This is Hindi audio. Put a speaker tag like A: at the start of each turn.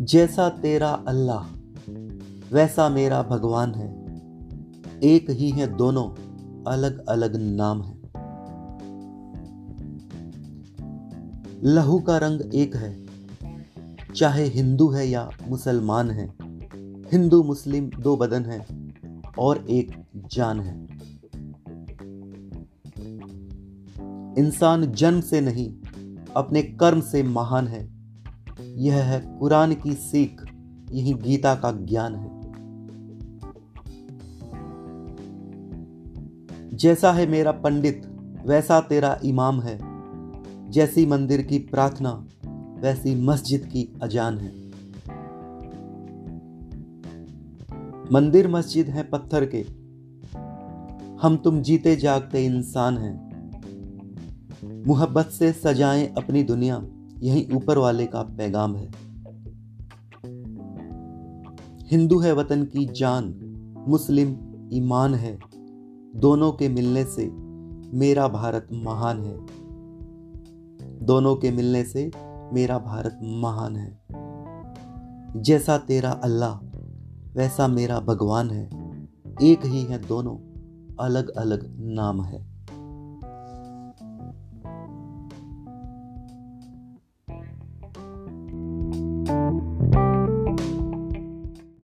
A: जैसा तेरा अल्लाह, वैसा मेरा भगवान है। एक ही है दोनों अलग अलग नाम है। लहू का रंग एक है, चाहे हिंदू है या मुसलमान है। हिंदू, मुस्लिम दो बदन है और एक जान है। इंसान जन्म से नहीं, अपने कर्म से महान है। यह है कुरान की सीख, यही गीता का ज्ञान है। जैसा है मेरा पंडित, वैसा तेरा इमाम है। जैसी मंदिर की प्रार्थना, वैसी मस्जिद की अजान है। मंदिर मस्जिद है पत्थर के। हम तुम जीते जागते इंसान हैं। मोहब्बत से सजाएँ अपनी दुनिया। यही ऊपर वाले का पैगाम है। हिंदू है वतन की जान मुस्लिम ईमान है। दोनों के मिलने से मेरा भारत महान है। दोनों के मिलने से मेरा भारत महान है। जैसा तेरा अल्लाह वैसा मेरा भगवान है। एक ही है दोनों अलग अलग नाम है।